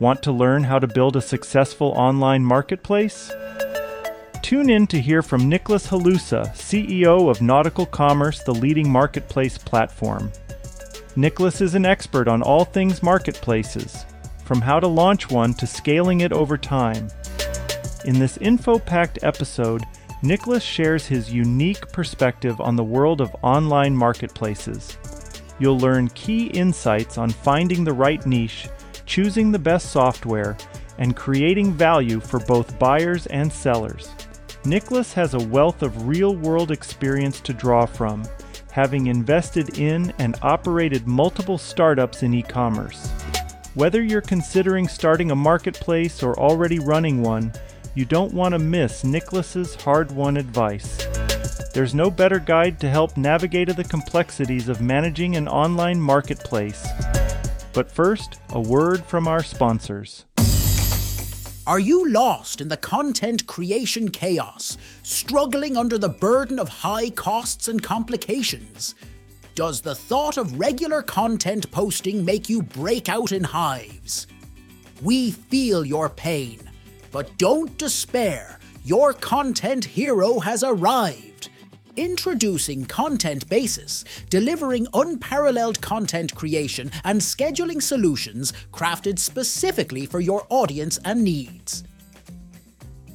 Want to learn how to build a successful online marketplace? Tune in to hear from Nicholas Halusa, CEO of Nautical Commerce, the leading marketplace platform. Nicholas is an expert on all things marketplaces, from how to launch one to scaling it over time. In this info packed episode, Nicholas shares his unique perspective on the world of online marketplaces. You'll learn key insights on finding the right niche, choosing the best software, and creating value for both buyers and sellers. Nicholas has a wealth of real world experience to draw from, having invested in and operated multiple startups in e commerce. Whether you're considering starting a marketplace or already running one, you don't want to miss Nicholas's hard-won advice. There's no better guide to help navigate the complexities of managing an online marketplace. But first, a word from our sponsors. Are you lost in the content creation chaos, struggling under the burden of high costs and complications? Does the thought of regular content posting make you break out in hives? We feel your pain, but don't despair. Your content hero has arrived. Introducing Content Basis, delivering unparalleled content creation and scheduling solutions crafted specifically for your audience and needs.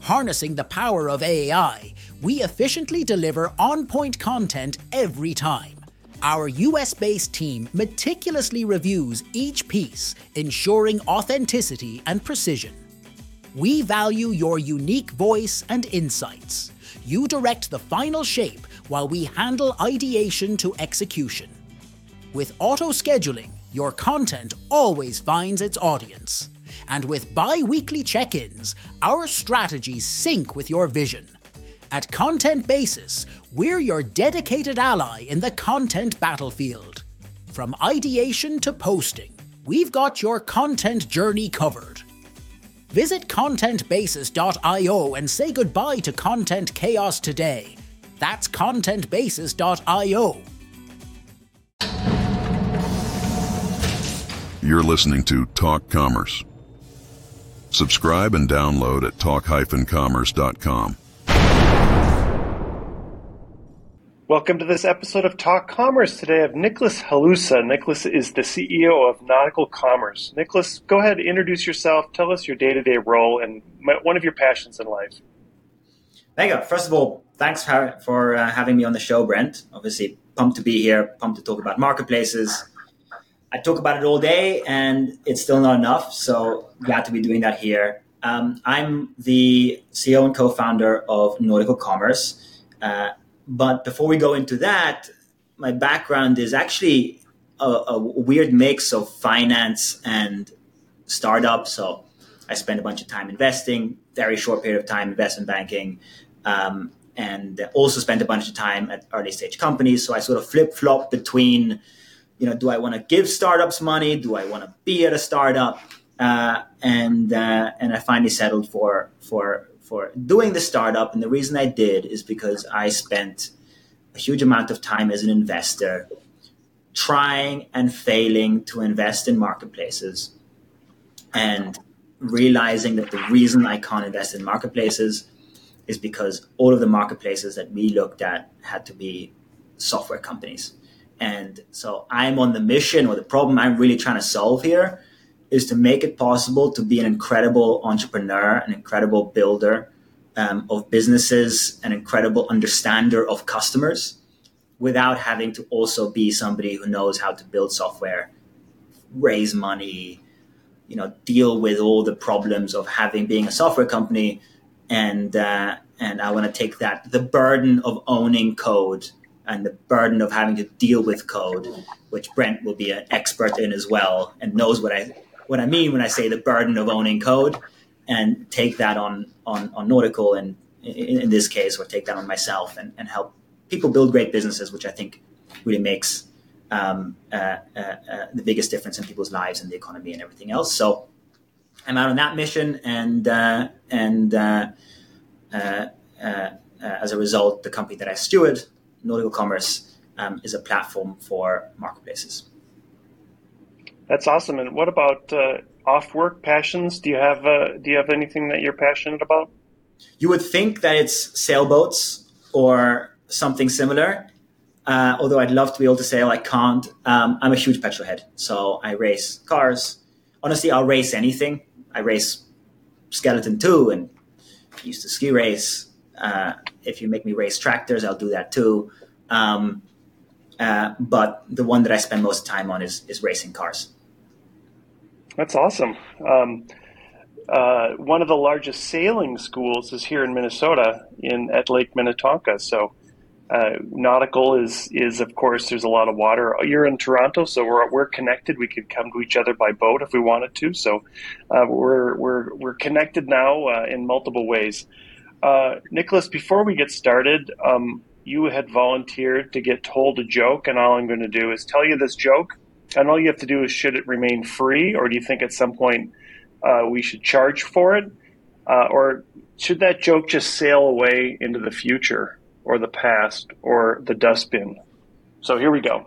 Harnessing the power of AI, we efficiently deliver on point content every time. Our US based team meticulously reviews each piece, ensuring authenticity and precision. We value your unique voice and insights. You direct the final shape while we handle ideation to execution. With auto scheduling, your content always finds its audience. And with bi weekly check ins, our strategies sync with your vision. At Content Basis, we're your dedicated ally in the content battlefield. From ideation to posting, we've got your content journey covered. Visit contentbasis.io and say goodbye to content chaos today. That's contentbasis.io. You're listening to Talk Commerce. Subscribe and download at talk-commerce.com. Welcome to this episode of Talk Commerce. Today have Nicholas Halusa. Nicholas is the CEO of Nautical Commerce. Nicholas, go ahead, introduce yourself, tell us your day to day role and one of your passions in life. Thank you. First of all, thanks for, for uh, having me on the show, Brent. Obviously, pumped to be here, pumped to talk about marketplaces. I talk about it all day and it's still not enough, so glad to be doing that here. Um, I'm the CEO and co founder of Nautical Commerce. Uh, but before we go into that, my background is actually a, a weird mix of finance and startup. So I spent a bunch of time investing, very short period of time investment banking, um, and also spent a bunch of time at early stage companies. So I sort of flip flop between, you know, do I want to give startups money? Do I want to be at a startup? Uh, and uh, and I finally settled for for for doing the startup. And the reason I did is because I spent a huge amount of time as an investor trying and failing to invest in marketplaces and realizing that the reason I can't invest in marketplaces is because all of the marketplaces that we looked at had to be software companies. And so I'm on the mission or the problem I'm really trying to solve here is to make it possible to be an incredible entrepreneur, an incredible builder um, of businesses, an incredible understander of customers without having to also be somebody who knows how to build software, raise money, you know, deal with all the problems of having being a software company. And, uh, and I want to take that, the burden of owning code and the burden of having to deal with code, which Brent will be an expert in as well and knows what I what I mean when I say the burden of owning code, and take that on on, on Nautical and in, in this case, or take that on myself and, and help people build great businesses, which I think really makes um, uh, uh, uh, the biggest difference in people's lives and the economy and everything else. So I'm out on that mission, and uh, and uh, uh, as a result, the company that I steward, Nautical Commerce, um, is a platform for marketplaces. That's awesome. And what about uh, off work passions? Do you have uh, do you have anything that you're passionate about? You would think that it's sailboats or something similar. Uh, although I'd love to be able to sail, I can't. Um, I'm a huge petrol head, so I race cars. Honestly, I'll race anything. I race skeleton too, and used to ski race. Uh, if you make me race tractors, I'll do that too. Um, uh, but the one that I spend most time on is is racing cars. That's awesome. Um, uh, one of the largest sailing schools is here in Minnesota, in at Lake Minnetonka. So, uh, nautical is is of course there's a lot of water. You're in Toronto, so we're we're connected. We could come to each other by boat if we wanted to. So, uh, we're we're we're connected now uh, in multiple ways. Uh, Nicholas, before we get started, um, you had volunteered to get told a joke, and all I'm going to do is tell you this joke, and all you have to do is should it remain free, or do you think at some point uh, we should charge for it, uh, or should that joke just sail away into the future, or the past, or the dustbin? So here we go.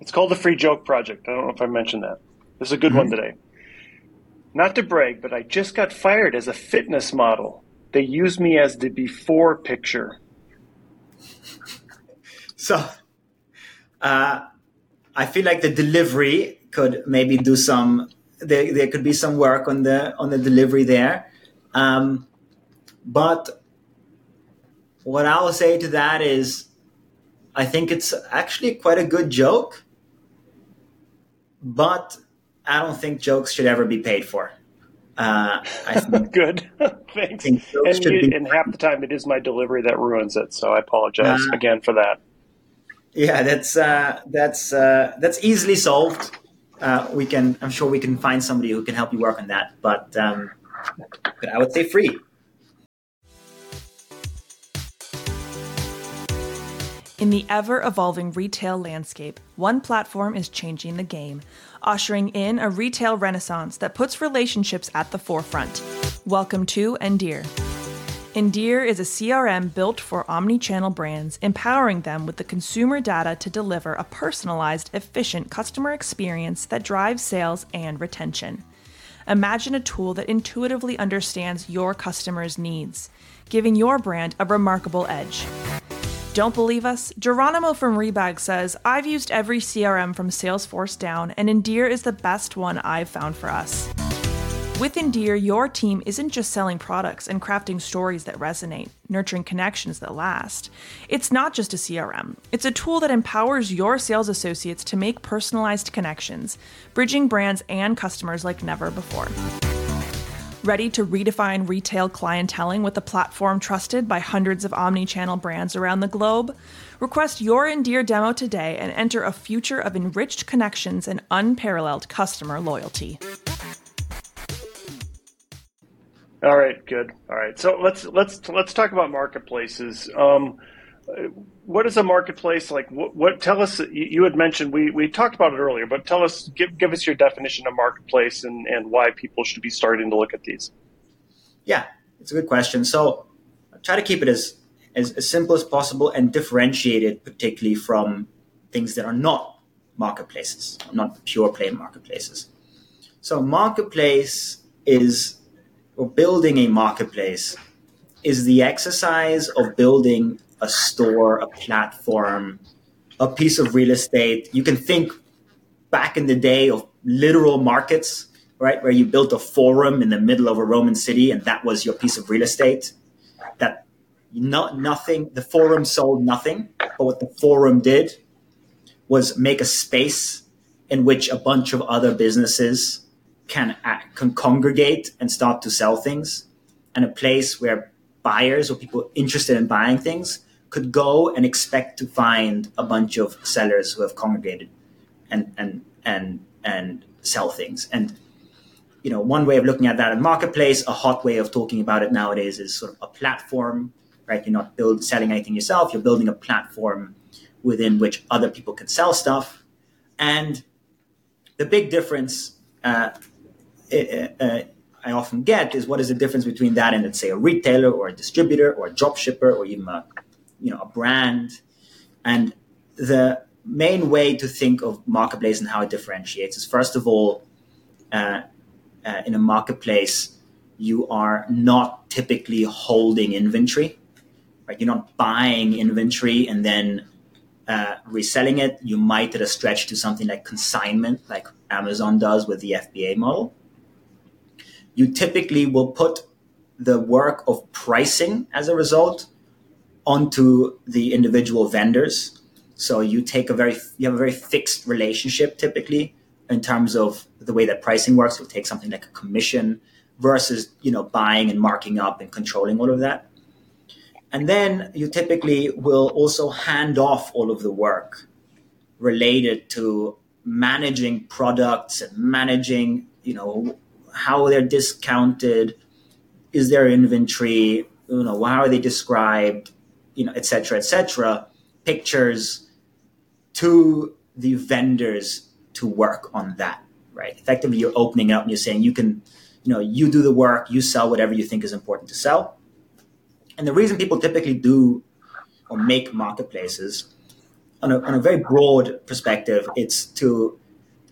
It's called the Free Joke Project. I don't know if I mentioned that. This is a good mm-hmm. one today. Not to brag, but I just got fired as a fitness model they use me as the before picture. So, uh, I feel like the delivery could maybe do some. There, there could be some work on the on the delivery there, um, but what I'll say to that is, I think it's actually quite a good joke, but I don't think jokes should ever be paid for. Uh, I think, Good, thanks. And, you, and, half the time, it is my delivery that ruins it. So I apologize uh, again for that. Yeah, that's uh, that's uh, that's easily solved. Uh, we can, I'm sure, we can find somebody who can help you work on that. But, um, but I would say free. In the ever evolving retail landscape, one platform is changing the game, ushering in a retail renaissance that puts relationships at the forefront. Welcome to Endear. Endear is a CRM built for omni-channel brands, empowering them with the consumer data to deliver a personalized, efficient customer experience that drives sales and retention. Imagine a tool that intuitively understands your customers' needs, giving your brand a remarkable edge. Don't believe us? Geronimo from Rebag says, I've used every CRM from Salesforce down, and Endear is the best one I've found for us. With Endear, your team isn't just selling products and crafting stories that resonate, nurturing connections that last. It's not just a CRM, it's a tool that empowers your sales associates to make personalized connections, bridging brands and customers like never before. Ready to redefine retail clienteling with a platform trusted by hundreds of omni channel brands around the globe? Request your Endear demo today and enter a future of enriched connections and unparalleled customer loyalty. All right, good. All right, so let's let's let's talk about marketplaces. Um, what is a marketplace like? What, what tell us? You, had mentioned we, we talked about it earlier, but tell us, give give us your definition of marketplace and and why people should be starting to look at these. Yeah, it's a good question. So I try to keep it as, as as simple as possible and differentiate it particularly from things that are not marketplaces, not pure play marketplaces. So marketplace is or building a marketplace is the exercise of building a store, a platform, a piece of real estate. You can think back in the day of literal markets, right, where you built a forum in the middle of a Roman city and that was your piece of real estate. That not nothing, the forum sold nothing, but what the forum did was make a space in which a bunch of other businesses can, can congregate and start to sell things, and a place where buyers or people interested in buying things could go and expect to find a bunch of sellers who have congregated and and and and sell things. And you know, one way of looking at that in marketplace, a hot way of talking about it nowadays is sort of a platform, right? You're not build selling anything yourself. You're building a platform within which other people can sell stuff. And the big difference uh, uh, I often get is what is the difference between that and let's say a retailer or a distributor or a drop shipper or even a you know a brand and the main way to think of marketplace and how it differentiates is first of all uh, uh, in a marketplace, you are not typically holding inventory. Right? You're not buying inventory and then uh, reselling it. You might, at a stretch, do something like consignment, like Amazon does with the FBA model. You typically will put the work of pricing as a result onto the individual vendors. So you take a very you have a very fixed relationship typically in terms of the way that pricing works. You'll take something like a commission versus you know buying and marking up and controlling all of that. And then you typically will also hand off all of the work related to managing products and managing, you know, how they're discounted, is there inventory, you know, how are they described, you know, et cetera, et cetera, pictures to the vendors to work on that, right? Effectively, you're opening up and you're saying you can, you know, you do the work, you sell whatever you think is important to sell. And the reason people typically do or make marketplaces on a, on a very broad perspective, it's to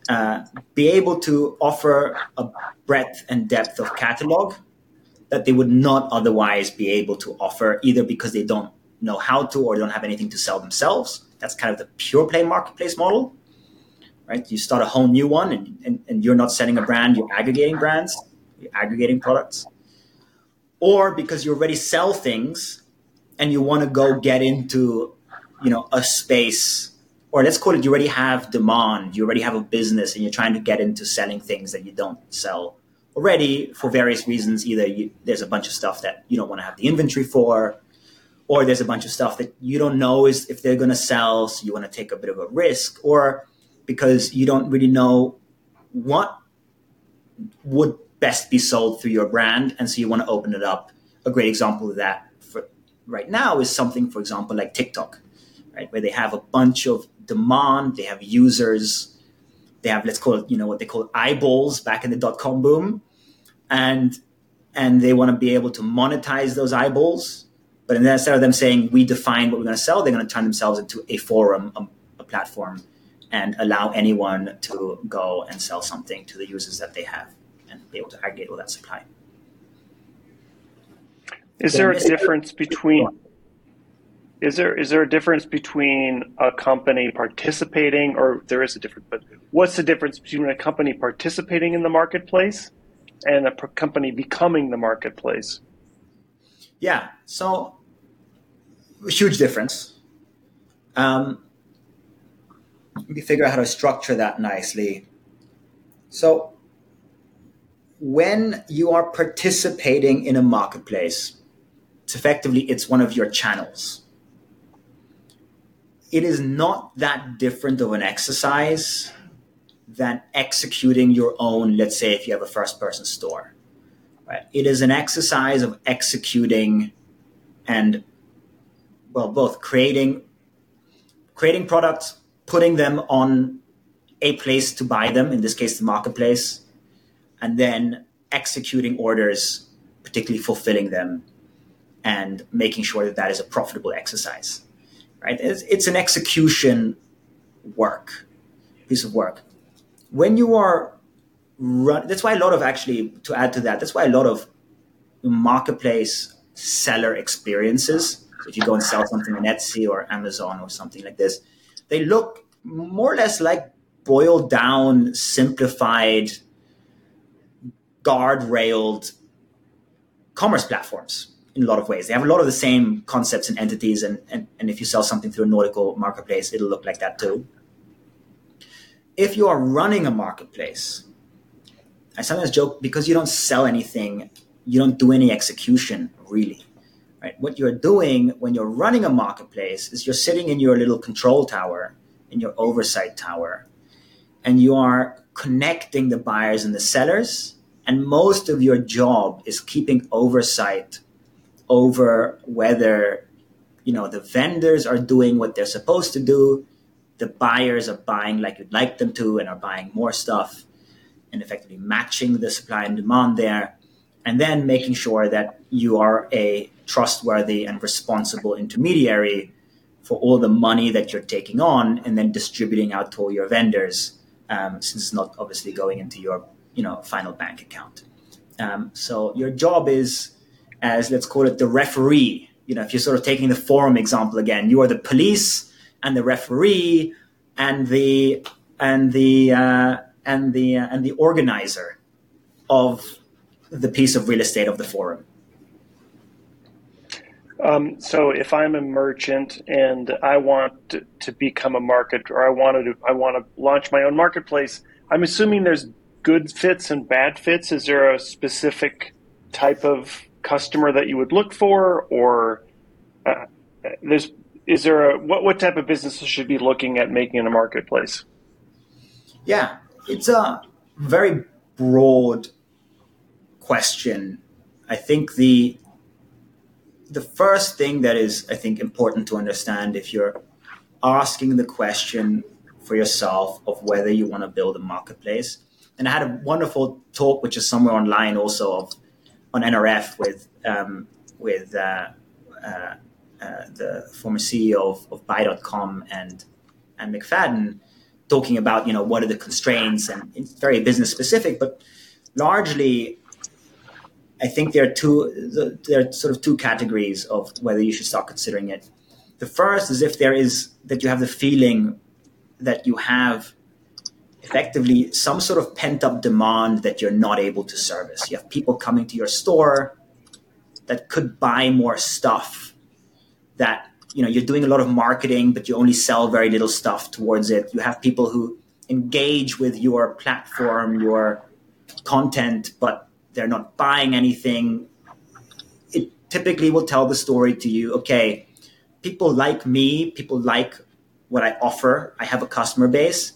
uh, be able to offer a breadth and depth of catalog that they would not otherwise be able to offer, either because they don't know how to or don't have anything to sell themselves. That's kind of the pure play marketplace model, right? You start a whole new one and, and, and you're not selling a brand, you're aggregating brands, you're aggregating products. Or because you already sell things and you want to go get into, you know, a space or let's call it you already have demand, you already have a business and you're trying to get into selling things that you don't sell already for various reasons. Either you, there's a bunch of stuff that you don't want to have the inventory for, or there's a bunch of stuff that you don't know is if they're going to sell, so you want to take a bit of a risk, or because you don't really know what would best be sold through your brand, and so you want to open it up. A great example of that for right now is something, for example, like TikTok, right, where they have a bunch of demand, they have users, they have let's call it you know what they call eyeballs back in the dot com boom, and and they want to be able to monetize those eyeballs but instead of them saying we define what we're going to sell, they're going to turn themselves into a forum, a, a, platform, and allow anyone to go and sell something to the users that they have and be able to aggregate all that supply. Is there a difference between? Is there is there a difference between a company participating, or there is a difference? But what's the difference between a company participating in the marketplace and a company becoming the marketplace? Yeah, so huge difference. Um, let me figure out how to structure that nicely. So, when you are participating in a marketplace, it's effectively it's one of your channels. It is not that different of an exercise than executing your own, let's say if you have a first person store. Right? It is an exercise of executing and well, both creating creating products, putting them on a place to buy them, in this case the marketplace, and then executing orders, particularly fulfilling them and making sure that that is a profitable exercise. Right? It's, it's an execution work, piece of work. When you are run. That's why a lot of actually to add to that. That's why a lot of marketplace seller experiences. If you go and sell something on Etsy or Amazon or something like this, they look more or less like boiled down, simplified, guard-railed commerce platforms in a lot of ways. They have a lot of the same concepts and entities, and, and, and if you sell something through a nautical marketplace, it'll look like that too. If you are running a marketplace, I sometimes joke because you don't sell anything, you don't do any execution really. Right? What you're doing when you're running a marketplace is you're sitting in your little control tower, in your oversight tower, and you are connecting the buyers and the sellers. And most of your job is keeping oversight over whether you know the vendors are doing what they're supposed to do, the buyers are buying like you'd like them to and are buying more stuff and effectively matching the supply and demand there, and then making sure that you are a trustworthy and responsible intermediary for all the money that you're taking on and then distributing out to all your vendors um, since it's not obviously going into your you know final bank account. Um, so your job is as let's call it the referee. You know, if you're sort of taking the forum example again, you are the police and the referee and the and the uh, and the uh, and the organizer of the piece of real estate of the forum. Um, so if I'm a merchant and I want to, to, become a market, or I wanted to, I want to launch my own marketplace, I'm assuming there's good fits and bad fits. Is there a specific type of customer that you would look for, or uh, there's is there a what what type of businesses should be looking at making in a marketplace? Yeah, it's a very broad question. I think the the first thing that is I think important to understand if you're asking the question for yourself of whether you want to build a marketplace. And I had a wonderful talk, which is somewhere online also of on NRF with um, with uh, uh, uh, the former CEO of, of Buy.com and and McFadden, talking about you know what are the constraints and it's very business specific, but largely, I think there are two there are sort of two categories of whether you should start considering it. The first is if there is that you have the feeling that you have effectively some sort of pent up demand that you're not able to service. You have people coming to your store that could buy more stuff that you know you're doing a lot of marketing but you only sell very little stuff towards it. You have people who engage with your platform your content but they're not buying anything. It typically will tell the story to you okay people like me people like what i offer. I have a customer base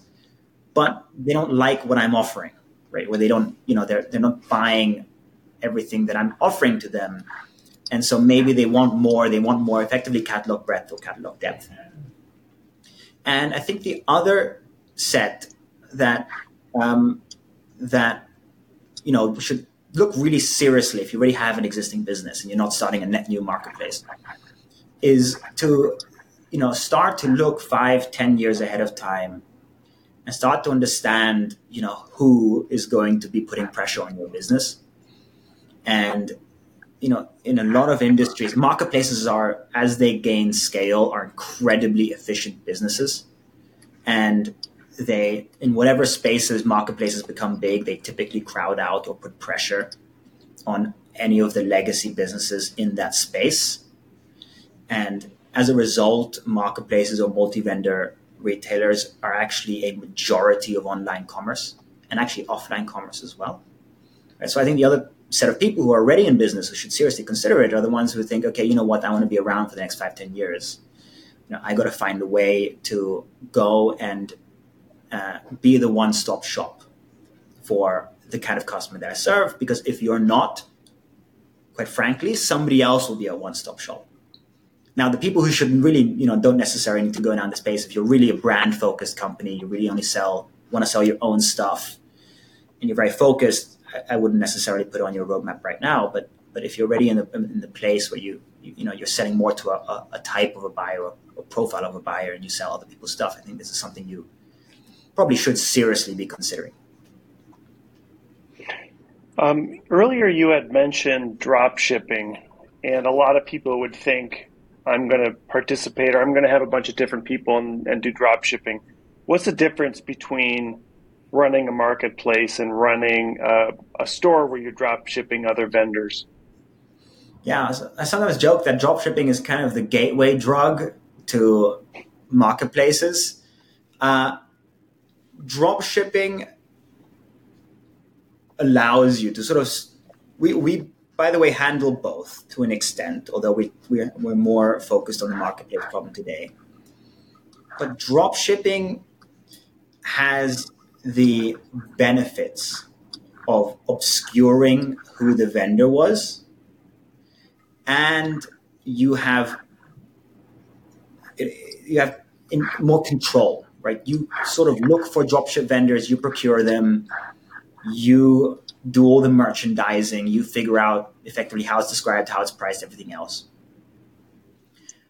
but they don't like what i'm offering right where they don't you know they're, they're not buying everything that i'm offering to them and so maybe they want more, they want more effectively catalog breadth or catalog depth. And I think the other set that um, that you know should look really seriously if you already have an existing business and you're not starting a net new marketplace is to you know start to look five ten years ahead of time and start to understand you know who is going to be putting pressure on your business and you know, in a lot of industries, marketplaces are, as they gain scale, are incredibly efficient businesses. And they, in whatever spaces marketplaces become big, they typically crowd out or put pressure on any of the legacy businesses in that space. And as a result, marketplaces or multi vendor retailers are actually a majority of online commerce and actually offline commerce as well. Right? So I think the other set of people who are already in business who should seriously consider it are the ones who think, okay, you know what, I want to be around for the next five, ten years. You know, I got to find a way to go and uh, be the one-stop shop for the kind of customer that I serve. Because if you're not, quite frankly, somebody else will be a one-stop shop. Now, the people who should really, you know, don't necessarily need to go down the space. If you're really a brand-focused company, you really only sell, want to sell your own stuff, and you're very focused I, wouldn't necessarily put on your roadmap right now. But but if you're already in the in the place where you you, you know you're selling more to a, a, type of a buyer or a profile of a buyer, and you sell other people's stuff, I think this is something you probably should seriously be considering. Um, earlier, you had mentioned drop shipping, and a lot of people would think I'm going to participate or I'm going to have a bunch of different people and, and do drop shipping. What's the difference between running a marketplace and running a, a store where you're drop shipping other vendors. Yeah, I sometimes joke that drop shipping is kind of the gateway drug to marketplaces. Uh, drop shipping allows you to sort of we, we by the way handle both to an extent although we, we're, we're more focused on the marketplace problem today. But drop shipping has the benefits of obscuring who the vendor was and you have you have more control right? You sort of look for dropship vendors you procure them you do all the merchandising you figure out effectively how it's described how it's priced everything else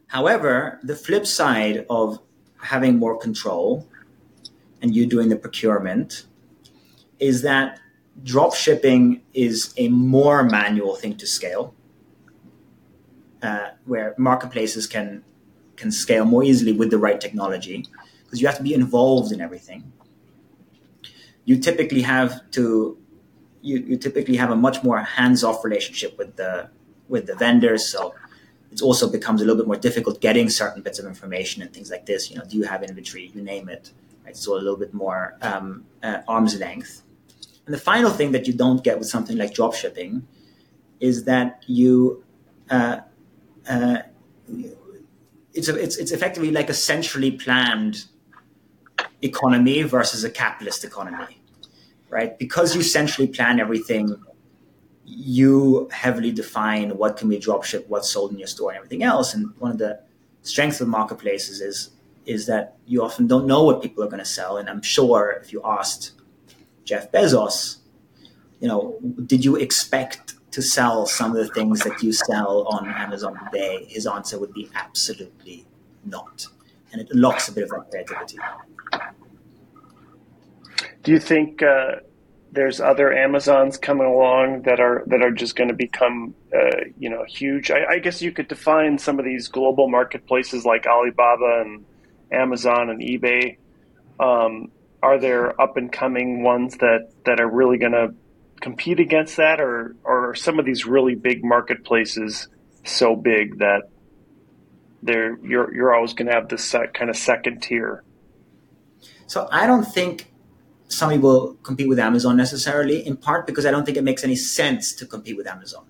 however the flip side of having more control and you doing the procurement is that drop shipping is a more manual thing to scale, uh, where marketplaces can can scale more easily with the right technology because you have to be involved in everything. You typically have to you, you typically have a much more hands-off relationship with the with the vendors, so it also becomes a little bit more difficult getting certain bits of information and things like this. You know, do you have inventory? You name it. Right? So a little bit more um, uh, arm's length. And the final thing that you don't get with something like drop shipping is that you uh, uh, it's, a, it's it's effectively like a centrally planned economy versus a capitalist economy, right? Because you centrally plan everything you heavily define what can be dropship, what's sold in your store, and everything else. And one of the strengths of marketplaces is is that you often don't know what people are going to sell. And I'm sure if you asked Jeff Bezos, you know, did you expect to sell some of the things that you sell on Amazon today? His answer would be absolutely not. And it locks a bit of that creativity. Do you think uh, there's other Amazons coming along that are that are just going to become uh, you know huge. I, I, guess you could define some of these global marketplaces like Alibaba and Amazon and eBay. Um, are there up and coming ones that that are really going to compete against that, or or are some of these really big marketplaces so big that they're you're you're always going to have this kind of second tier? So I don't think somebody will compete with Amazon necessarily, in part because I don't think it makes any sense to compete with Amazon.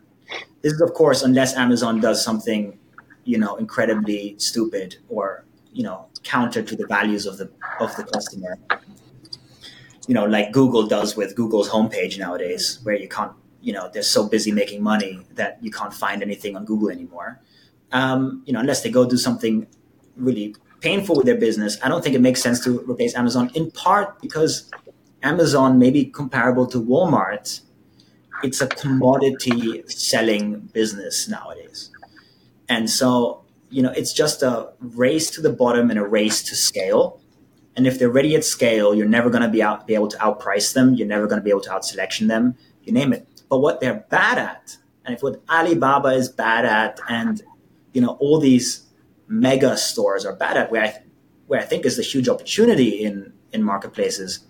This is, of course, unless Amazon does something, you know, incredibly stupid or you know counter to the values of the of the customer. You know, like Google does with Google's homepage nowadays, where you can't, you know, they're so busy making money that you can't find anything on Google anymore. Um, you know, unless they go do something really painful with their business, I don't think it makes sense to replace Amazon. In part because Amazon may be comparable to Walmart. It's a commodity selling business nowadays. And so, you know, it's just a race to the bottom and a race to scale. And if they're ready at scale, you're never going to be out, be able to outprice them. You're never going to be able to outselection them. You name it. But what they're bad at, and if what Alibaba is bad at, and you know all these mega stores are bad at, where I, where I think is the huge opportunity in in marketplaces,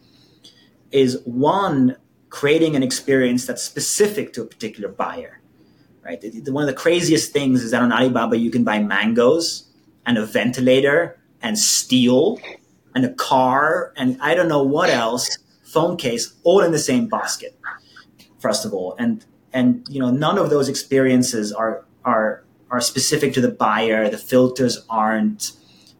is one creating an experience that's specific to a particular buyer right? One of the craziest things is that on alibaba you can buy mangoes and a ventilator and steel and a car and i don't know what else phone case all in the same basket first of all. And and you know none of those experiences are are are specific to the buyer. The filters aren't.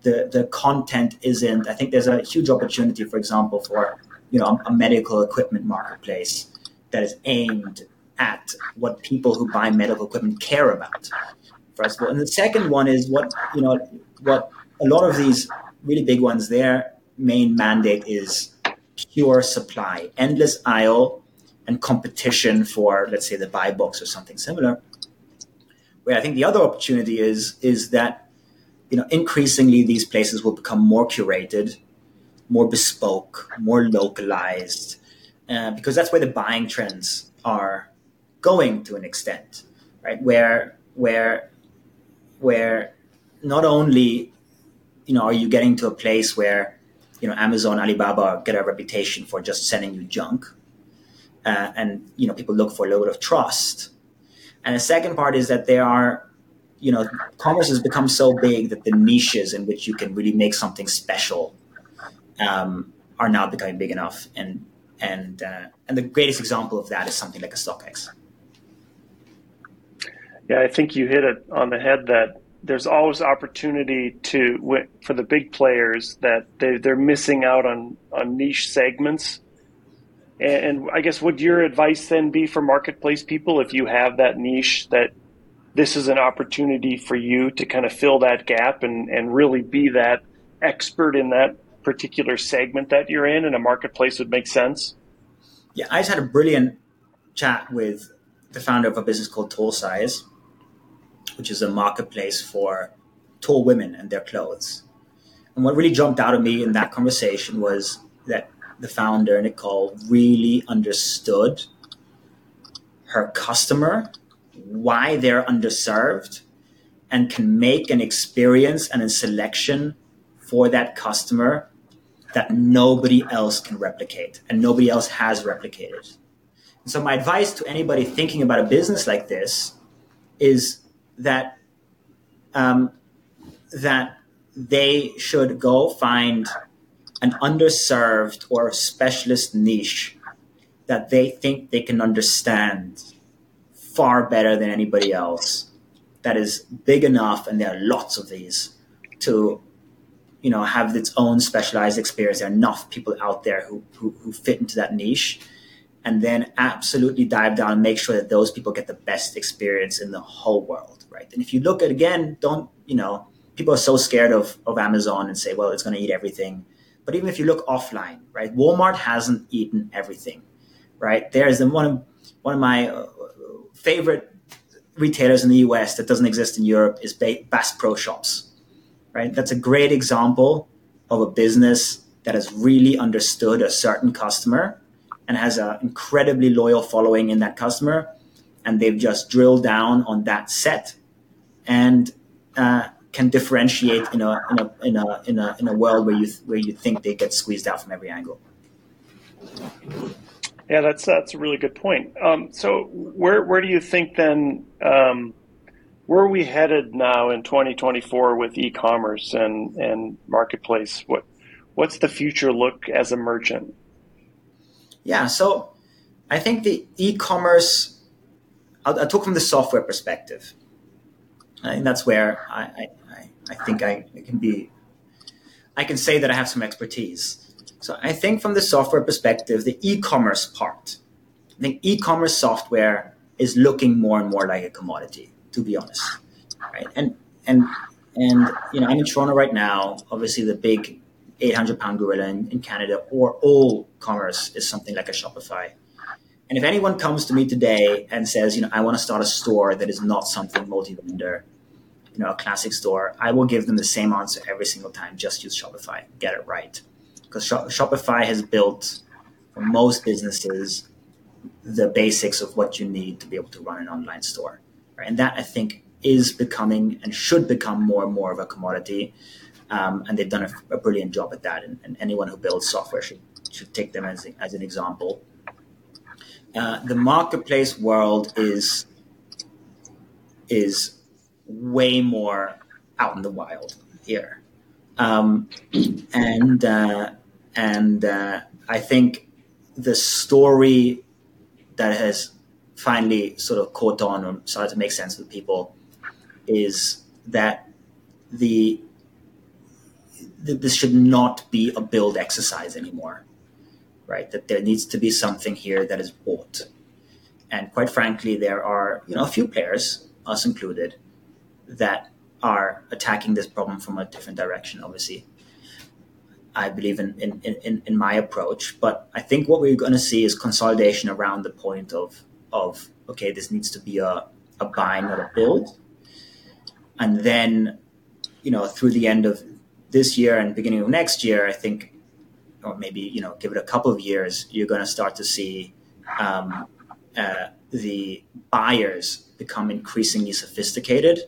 The the content isn't. I think there's a huge opportunity for example for you know a medical equipment marketplace that is aimed at what people who buy medical equipment care about first of all. And the second one is what you know what a lot of these really big ones their main mandate is pure supply endless aisle and competition for let's say the buy box or something similar. Where i think the other opportunity is is that you know increasingly these places will become more curated more bespoke, more localized, uh, because that's where the buying trends are going to an extent, right? Where where where not only you know are you getting to a place where you know Amazon, Alibaba get a reputation for just sending you junk, uh, and you know people look for a little bit of trust. And the second part is that there are you know commerce has become so big that the niches in which you can really make something special um, are now becoming big enough. And and uh, and the greatest example of that is something like a StockX. Yeah, I think you hit it on the head that there's always opportunity to for the big players that they they're missing out on on niche segments. And, and I guess would your advice then be for marketplace people if you have that niche that this is an opportunity for you to kind of fill that gap and, and really be that expert in that particular segment that you're in and a marketplace would make sense? Yeah, I just had a brilliant chat with the founder of a business called Tall Size, which is a marketplace for tall women and their clothes. And what really jumped out at me in that conversation was that the founder, Nicole, really understood her customer, why they're underserved, and can make an experience and a selection for that customer that nobody else can replicate and nobody else has replicated. And so, my advice to anybody thinking about a business like this is that um, that they should go find an underserved or specialist niche that they think they can understand far better than anybody else that is big enough and there are lots of these to you know have its own specialized experience. There are enough people out there who, who, who fit into that niche. And then absolutely dive down and make sure that those people get the best experience in the whole world right? And if you look at again don't you know people are so scared of, of amazon and say well it's going to eat everything. But even if you look offline right walmart hasn't eaten everything right? There's one of one of my uh, favorite retailers in the us that doesn't exist in europe is bass pro shops right that's a great example of a business that has really understood a certain customer and has an incredibly loyal following in that customer and they've just drilled down on that set and uh, can differentiate in a in a in a in a in a world where you where you think they get squeezed out from every angle. Yeah, that's that's a really good point. Um, so where where do you think then? Um, where are we headed now in 2024 with e-commerce and and marketplace? What what's the future look as a merchant? Yeah, so I think the e-commerce. I'll, I'll talk from the software perspective. Think that's where I, I, I think I, I can be. I can say that I have some expertise. So I think from the software perspective, the e-commerce part, I think e-commerce software is looking more and more like a commodity, to be honest. Right. And and and you know, I'm in Toronto right now. Obviously the big 800 pound gorilla in, in Canada or all commerce is something like a Shopify. And if anyone comes to me today and says, you know, I want to start a store that is not something multi-vendor, you know, a classic store, I will give them the same answer every single time. Just use Shopify, get it right, because Shopify has built for most businesses the basics of what you need to be able to run an online store? And that I think is becoming and should become more and more of a commodity. Um, and they've done a, a, brilliant job at that. And, and, anyone who builds software should should take them as, as an example. Uh, the marketplace world is is way more out in the wild here, um, and uh, and uh, I think the story that has finally sort of caught on or started to make sense with people is that the this should not be a build exercise anymore right? That there needs to be something here that is bought. And quite frankly, there are you know a few players, us included, that are attacking this problem from a different direction. Obviously, I believe in in, in, in my approach, but I think what we're going to see is consolidation around the point of of okay, this needs to be a a buy, not a build, and then you know through the end of this year and beginning of next year, I think or maybe you know give it a couple of years, you're going to start to see um, uh, the buyers become increasingly sophisticated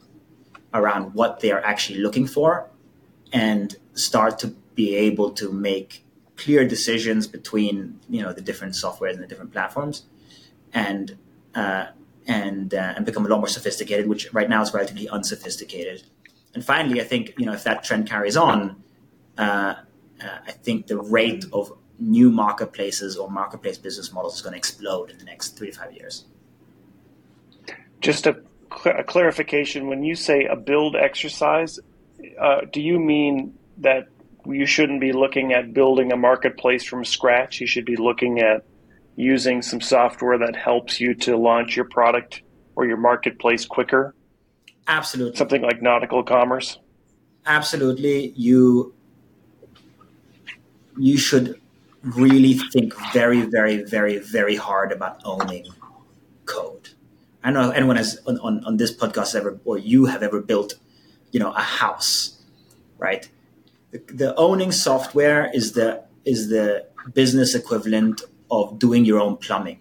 around what they are actually looking for, and start to be able to make clear decisions between you know the different softwares and the different platforms, and uh, and uh, and become a lot more sophisticated, which right now is relatively unsophisticated. And finally, I think you know if that trend carries on, uh, uh, I think the rate of new marketplaces or marketplace business models is going to explode in the next three to five years. Just a, cl- a clarification when you say a build exercise, uh, do you mean that you shouldn't be looking at building a marketplace from scratch? You should be looking at using some software that helps you to launch your product or your marketplace quicker? Absolutely. Something like nautical commerce? Absolutely. You you should really think very, very, very, very hard about owning code. I don't know if anyone has on, on, on this podcast ever, or you have ever built, you know, a house, right? The, the owning software is the is the business equivalent of doing your own plumbing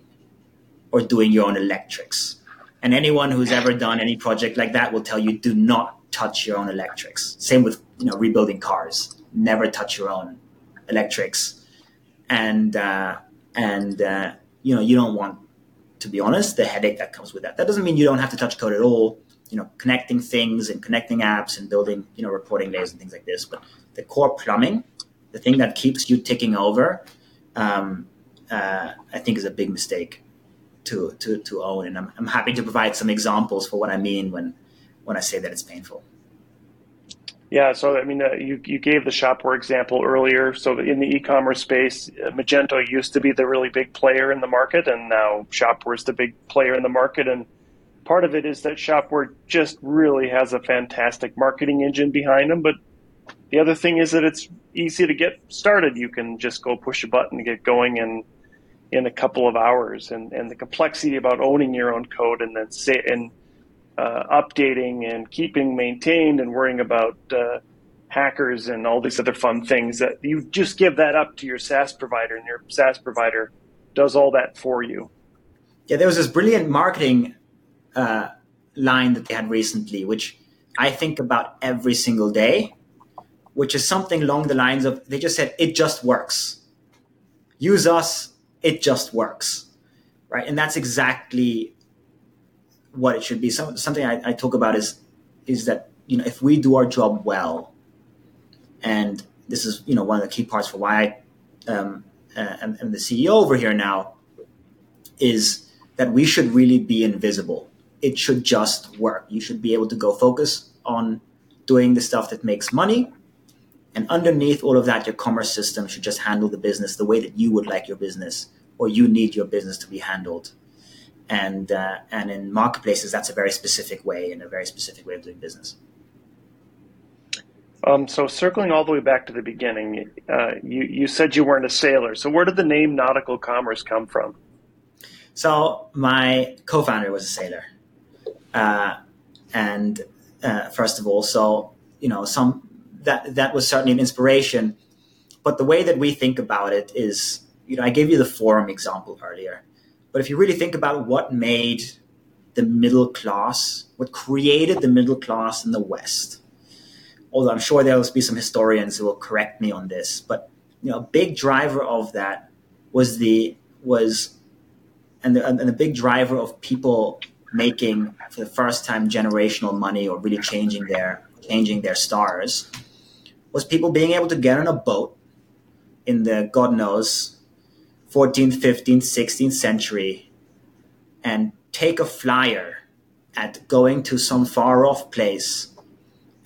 or doing your own electrics. And anyone who's ever done any project like that will tell you do not touch your own electrics. Same with you know rebuilding cars. Never touch your own electrics, and uh, and uh, you know you don't want to be honest the headache that comes with that. That doesn't mean you don't have to touch code at all. You know, connecting things and connecting apps and building you know reporting layers and things like this. But the core plumbing, the thing that keeps you ticking over, um, uh, I think is a big mistake to to to own. And I'm, I'm happy to provide some examples for what I mean when when I say that it's painful. Yeah, so I mean, uh, you you gave the Shopware example earlier. So in the e-commerce space, uh, Magento used to be the really big player in the market, and now Shopware is the big player in the market. And part of it is that Shopware just really has a fantastic marketing engine behind them. But the other thing is that it's easy to get started. You can just go push a button and get going in in a couple of hours. And and the complexity about owning your own code and then say and uh, updating and keeping maintained and worrying about uh, hackers and all these other fun things that you just give that up to your SaaS provider and your SaaS provider does all that for you. Yeah, there was this brilliant marketing uh, line that they had recently, which I think about every single day, which is something along the lines of they just said, it just works. Use us, it just works. Right. And that's exactly what it should be. So, something I, I talk about is is that you know if we do our job well, and this is you know one of the key parts for why I um, uh, am, am the CEO over here now, is that we should really be invisible. It should just work. You should be able to go focus on doing the stuff that makes money. And underneath all of that, your commerce system should just handle the business the way that you would like your business or you need your business to be handled. And uh, and in marketplaces that's a very specific way and a very specific way of doing business. Um, so circling all the way back to the beginning uh, you, you said you weren't a sailor. So where did the name nautical commerce come from? So my co-founder was a sailor. Uh, and uh, first of all so you know some that that was certainly an inspiration. But the way that we think about it is you know i gave you the forum example earlier but if you really think about what made the middle class, what created the middle class in the West, although I'm sure there'll be some historians who will correct me on this, but you know, a big driver of that was the was and the, and the big driver of people making for the first time generational money or really changing their changing their stars was people being able to get on a boat in the God knows 14th, 15th, 16th century and take a flyer at going to some far off place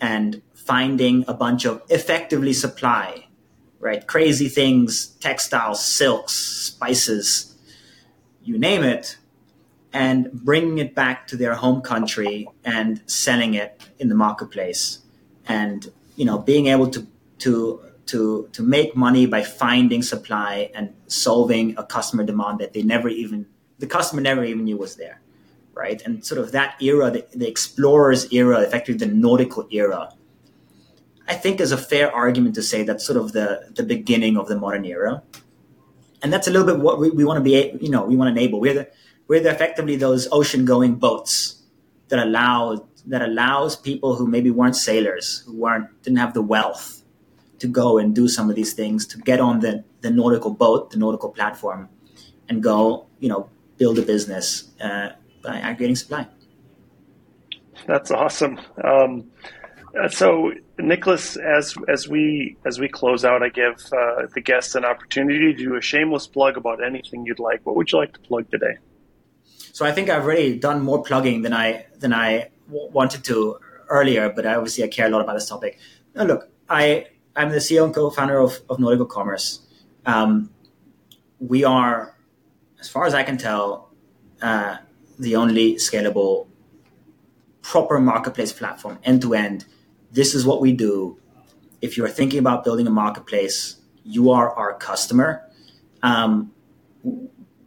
and finding a bunch of effectively supply, right? Crazy things, textiles, silks, spices, you name it, and bringing it back to their home country and selling it in the marketplace. And, you know, being able to, to to to make money by finding supply and solving a customer demand that they never even the customer never even knew was there right? And sort of that era the, the explorers era effectively the nautical era i think is a fair argument to say that's sort of the the beginning of the modern era. And that's a little bit what we, we want to be you know we want to enable. We're the we're the, effectively those ocean going boats that allow that allows people who maybe weren't sailors who weren't didn't have the wealth to go and do some of these things to get on the, the nautical boat, the nautical platform, and go, you know, build a business uh, by aggregating supply. That's awesome. Um, uh, so, Nicholas, as as we as we close out, I give uh, the guests an opportunity to do a shameless plug about anything you'd like. What would you like to plug today? So, I think I've already done more plugging than I than I wanted to earlier, but obviously I care a lot about this topic. Now, look, I I'm the CEO and co-founder of, of Nautical Commerce. Um, we are, as far as I can tell, uh, the only scalable, proper marketplace platform end to end. This is what we do. If you are thinking about building a marketplace, you are our customer. Um,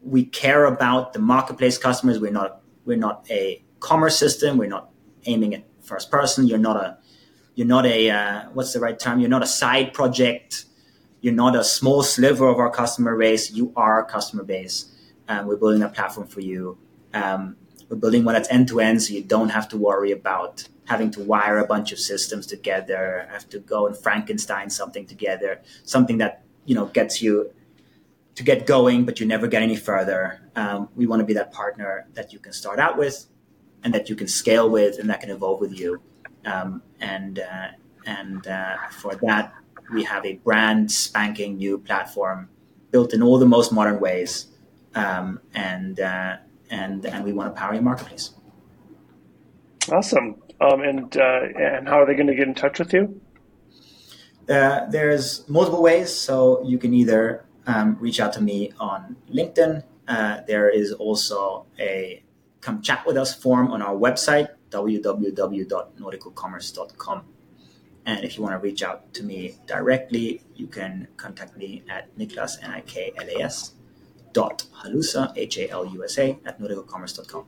we care about the marketplace customers. We're not we're not a commerce system. We're not aiming at first person. You're not a you're not a uh, what's the right term? You're not a side project. you're not a small sliver of our customer base. You are our customer base. Um, we're building a platform for you. Um, we're building one that's end to end, so you don't have to worry about having to wire a bunch of systems together, have to go and Frankenstein something together, something that you know gets you to get going, but you never get any further. Um, we want to be that partner that you can start out with, and that you can scale with, and that can evolve with you. Um, and uh, and uh, for that, we have a brand spanking new platform built in all the most modern ways, um, and uh, and and we want to power your marketplace. Awesome. Um, and uh, and how are they going to get in touch with you? Uh, there's multiple ways. So you can either um, reach out to me on LinkedIn. Uh, there is also a come chat with us form on our website www.nauticalcommerce.com. And if you want to reach out to me directly, you can contact me at Niklas, N-I-K-L-A-S, dot Halusa, H-A-L-U-S-A, at nauticalcommerce.com.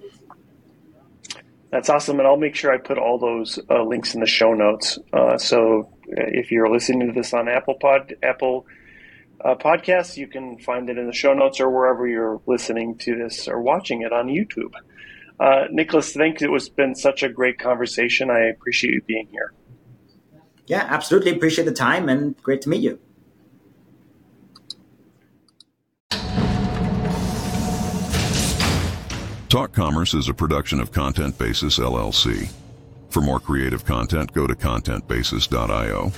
That's awesome. And I'll make sure I put all those uh, links in the show notes. Uh, so uh, if you're listening to this on Apple Pod, Apple uh, Podcasts, you can find it in the show notes or wherever you're listening to this or watching it on YouTube. Uh, Niklas, thanks. It was been such a great conversation. I appreciate you being here. Yeah, absolutely. Appreciate the time and great to meet you. Talk Commerce is a production of Content Basis LLC. For more creative content, go to contentbasis.io